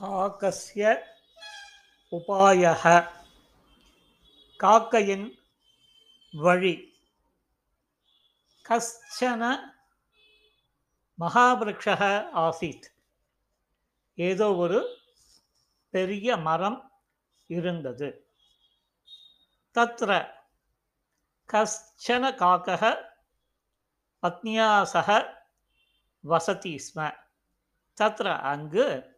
காக்கசிய உபாயக காக்கையின் வழி. கஷ்டன மகாவிருக்ஷக ஆசீத். ஏதோ ஒரு பெரிய மரம் இருந்தது. தத்ர கஷ்டன காக்கக பத்னியாசக வசதி ஸ்ம. தத்ர அங்கு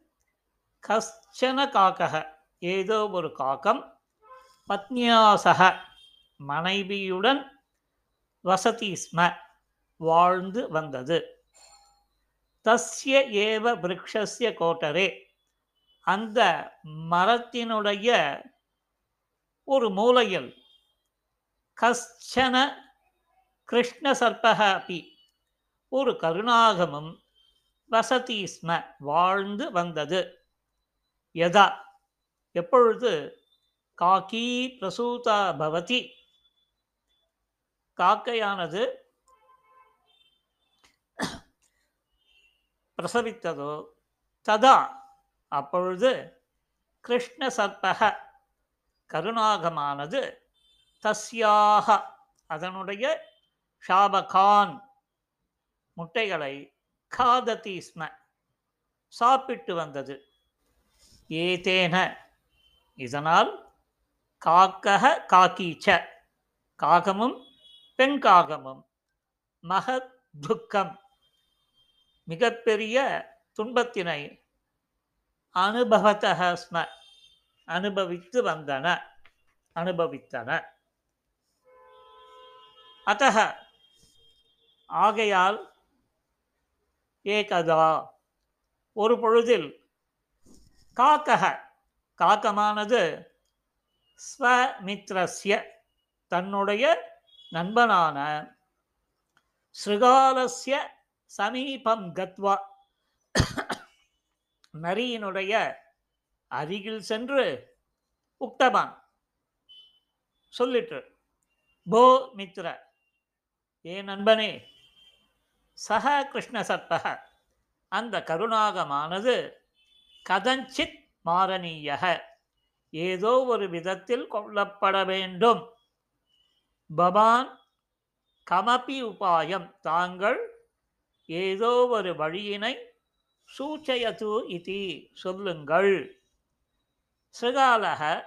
கஷ்டன காக்கः ஏதோ ஒரு காக்கம். பத்னியாசக மனைவியுடன் வசதி ஸ்ம. வாழ்ந்து வந்தது. தஸ்ய ஏவ விரக்ஷஸ்ய கோட்டரே. அந்த மரத்தினுடைய ஒரு மூலையில் கஷ்டன கிருஷ்ண சர்பக அப்பி ஒரு கருணாகமும் வசதி ஸ்ம. வாழ்ந்து வந்தது. யதா. எப்பொழுது? காக்கி பிரசூதா பவதி. காக்கையானது பிரசவித்ததோ? ததா. அப்பொழுது கிருஷ்ண சர்பக கருணாகமானது தஸ்யாக. அதனுடைய ஷாபகான் முட்டைகளை காததி ஸ்ம சாப்பிட்டு வந்தது. ஏதேன. இதனால் காக்கக காக்கீச்ச. காகமும் பெண் காகமும். மகத் துக்கம். மிகப்பெரிய துன்பத்தினை அனுபவத்தக ஸ்ம. அனுபவித்து வந்தன. அனுபவித்தன. அத்தக. ஆகையால் ஏகதா. ஒரு பொழுதில் காக்கக. காக்கமானது ஸ்வமித்ரஸ்ய தன்னுடைய நண்பனான ஸ்ருகாலஸ்ய சமீபம் கத்வா. நரியினுடைய அருகில் சென்று உக்தபான் சொல்லிட்டு போ மித்ர ஏ நண்பனே சக கிருஷ்ண சர்பக அந்த கருணாகமானது கதஞ்சித் மாரணீயக ஏதோ ஒரு விதத்தில் கொல்லப்பட வேண்டும். பவான் கமபி உபாயம். தாங்கள் ஏதோ ஒரு வழியினை சூச்சயது இதி. சொல்லுங்கள். ஸ்ருகாலக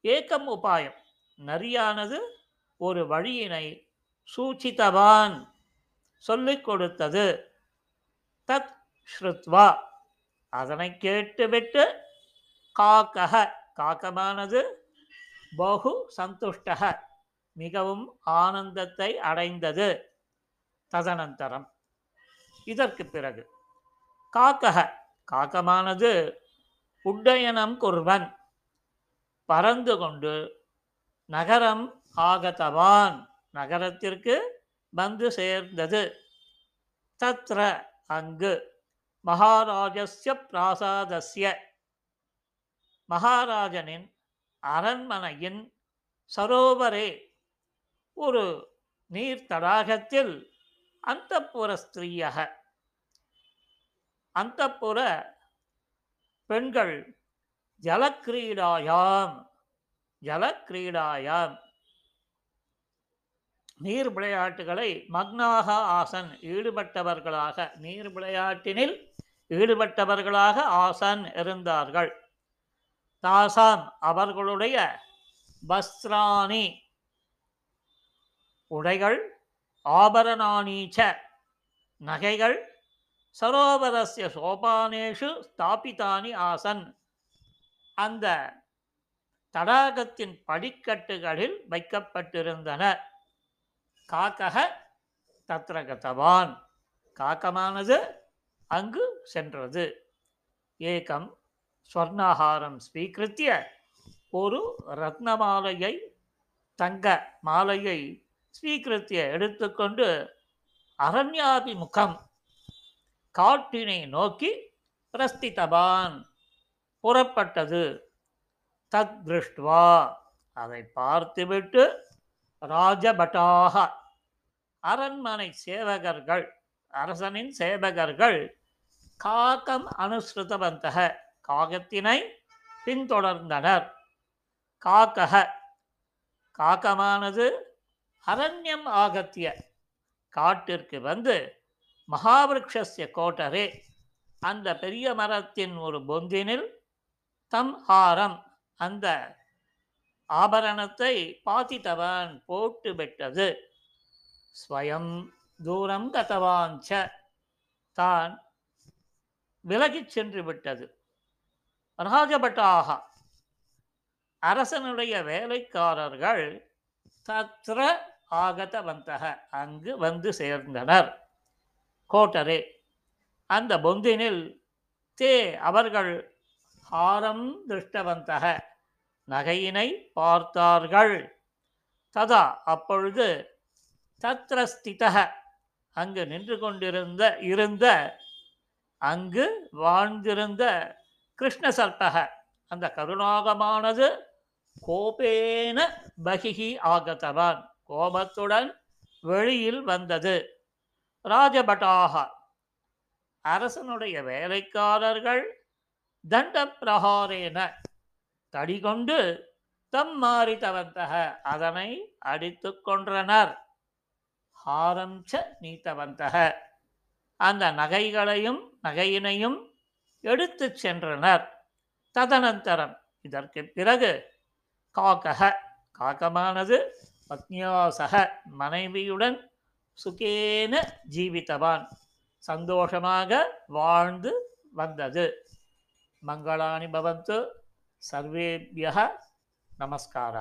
ஏக்கம் உபாயம். நரியானது ஒரு வழியினை சூச்சித்தவான். சொல்லிக் கொடுத்தது. தத் ஸ்ருத்வா. அதனை கேட்டுவிட்டு காக்கக. காக்கமானது பகு சந்துஷ்டக. மிகவும் ஆனந்தத்தை அடைந்தது. ததனந்தரம். இதற்கு பிறகு காக்கக. காக்கமானது உட்டயனம் குர்வன். பறந்து கொண்டு நகரம் ஆகத்தவான். நகரத்திற்கு வந்து சேர்ந்தது. தத்ர அங்கு மகாராஜஸ்ய பிராசாதஸ்ய. மகாராஜனின் அரண்மனையின் சரோவரே. ஒரு நீர் தடாகத்தில் அந்த புற ஸ்திரீயக. அந்த புற பெண்கள் ஜலக்கிரீடாயாம் ஜலக்கிரீடாயாம். நீர் விளையாட்டுகளை மக்னாக ஆசன் ஈடுபட்டவர்களாக நீர் விளையாட்டினில் ஈடுபட்டவர்களாக ஆசன் இருந்தார்கள். தாசாம் அவர்களுடைய பஸ்ராணி உடைகள் ஆபரணானீச்ச நகைகள் சரோவரஸ்ய சோபானேஷு ஸ்தாபித்தானி ஆசன். அந்த தடாகத்தின் படிக்கட்டுகளில் வைக்கப்பட்டிருந்தன. காக்கக தத்ர கதவான். காக்கமானது அங்கு சென்றது. ஏகம் ஸ்வர்ணாகாரம் ஸ்வீகிருத்திய ஒரு ரத்ன மாலையை தங்க மாலையை ஸ்வீகிருத்திய எடுத்துக்கொண்டு அரண்யாபிமுகம் காட்டினை நோக்கி பிரஸ்திதபான் புறப்பட்டது. தத் திருஷ்டுவா. அதை பார்த்துவிட்டு ராஜபட்டாக. அரண்மனை சேவகர்கள் அரசனின் சேவகர்கள் காக்கம் அனுசிருதவந்தக காகத்தினை பின்தொடர்ந்தனர். காக்கக காக்கமானது அரண்யம் ஆகத்திய காட்டிற்கு வந்து மகாவிருக்ஷஸ்ய கோட்டரே அந்த பெரிய மரத்தின் ஒரு பொந்தினில் தம் ஹாரம் அந்த ஆபரணத்தை பாதித்தவன் போட்டு விட்டது ஸ்வயம் தூரம் ச. தான் விலகிச் சென்று விட்டது ராஜபட்டாக. அரசனுடைய வேலைக்காரர்கள் தத்ர ஆகதவந்தக அங்கு வந்து சேர்ந்தனர். கோட்டரே அந்த பொந்தினில் தே அவர்கள் ஹாரம் திருஷ்டவந்தக. நகையினை பார்த்தார்கள். ததா அப்பொழுது தத்ரஸ்திதக அங்கு நின்று கொண்டிருந்த இருந்த அங்கு வாழ்ந்திருந்த கிருஷ்ண சர்பக அந்த கருணாகமானது கோபேன பகிகி ஆகத்தவான் கோபத்துடன் வெளியில் வந்தது. ராஜபட்டாக அரசனுடைய வேலைக்காரர்கள் தண்ட பிரகாரேன தடிகொண்டு தம் மாறித்தவந்தக அதனை அடித்து கொன்றனர். ஹாரம் ச நீத்தவந்தக அந்த நகைகளையும் நகையினையும் எடுத்து சென்றனர். ததனந்தரம். இதற்கு பிறகு காக்கக. காக்கமானது பத்னியாசக மனைவியுடன் சுகேன ஜீவித்தவான். சந்தோஷமாக வாழ்ந்து வந்தது. மங்களானி பவந்து సర్వేభ్య నమస్కార.